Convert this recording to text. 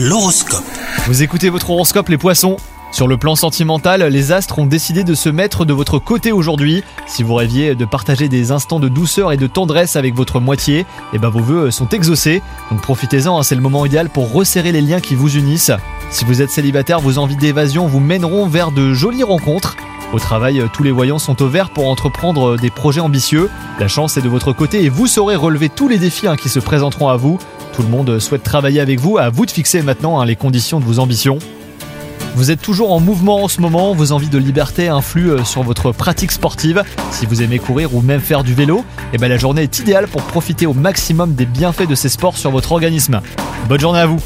L'horoscope. Vous écoutez votre horoscope les poissons Sur le plan sentimental, les astres ont décidé de se mettre de votre côté aujourd'hui. Si vous rêviez de partager des instants de douceur et de tendresse avec votre moitié, eh ben vos vœux sont exaucés. Donc profitez-en, hein, c'est le moment idéal pour resserrer les liens qui vous unissent. Si vous êtes célibataire, vos envies d'évasion vous mèneront vers de jolies rencontres. Au travail, tous les voyants sont au vert pour entreprendre des projets ambitieux. La chance est de votre côté et vous saurez relever tous les défis hein, qui se présenteront à vous. Tout le monde souhaite travailler avec vous, à vous de fixer maintenant hein, les conditions de vos ambitions. Vous êtes toujours en mouvement en ce moment, vos envies de liberté influent euh, sur votre pratique sportive. Si vous aimez courir ou même faire du vélo, eh ben la journée est idéale pour profiter au maximum des bienfaits de ces sports sur votre organisme. Bonne journée à vous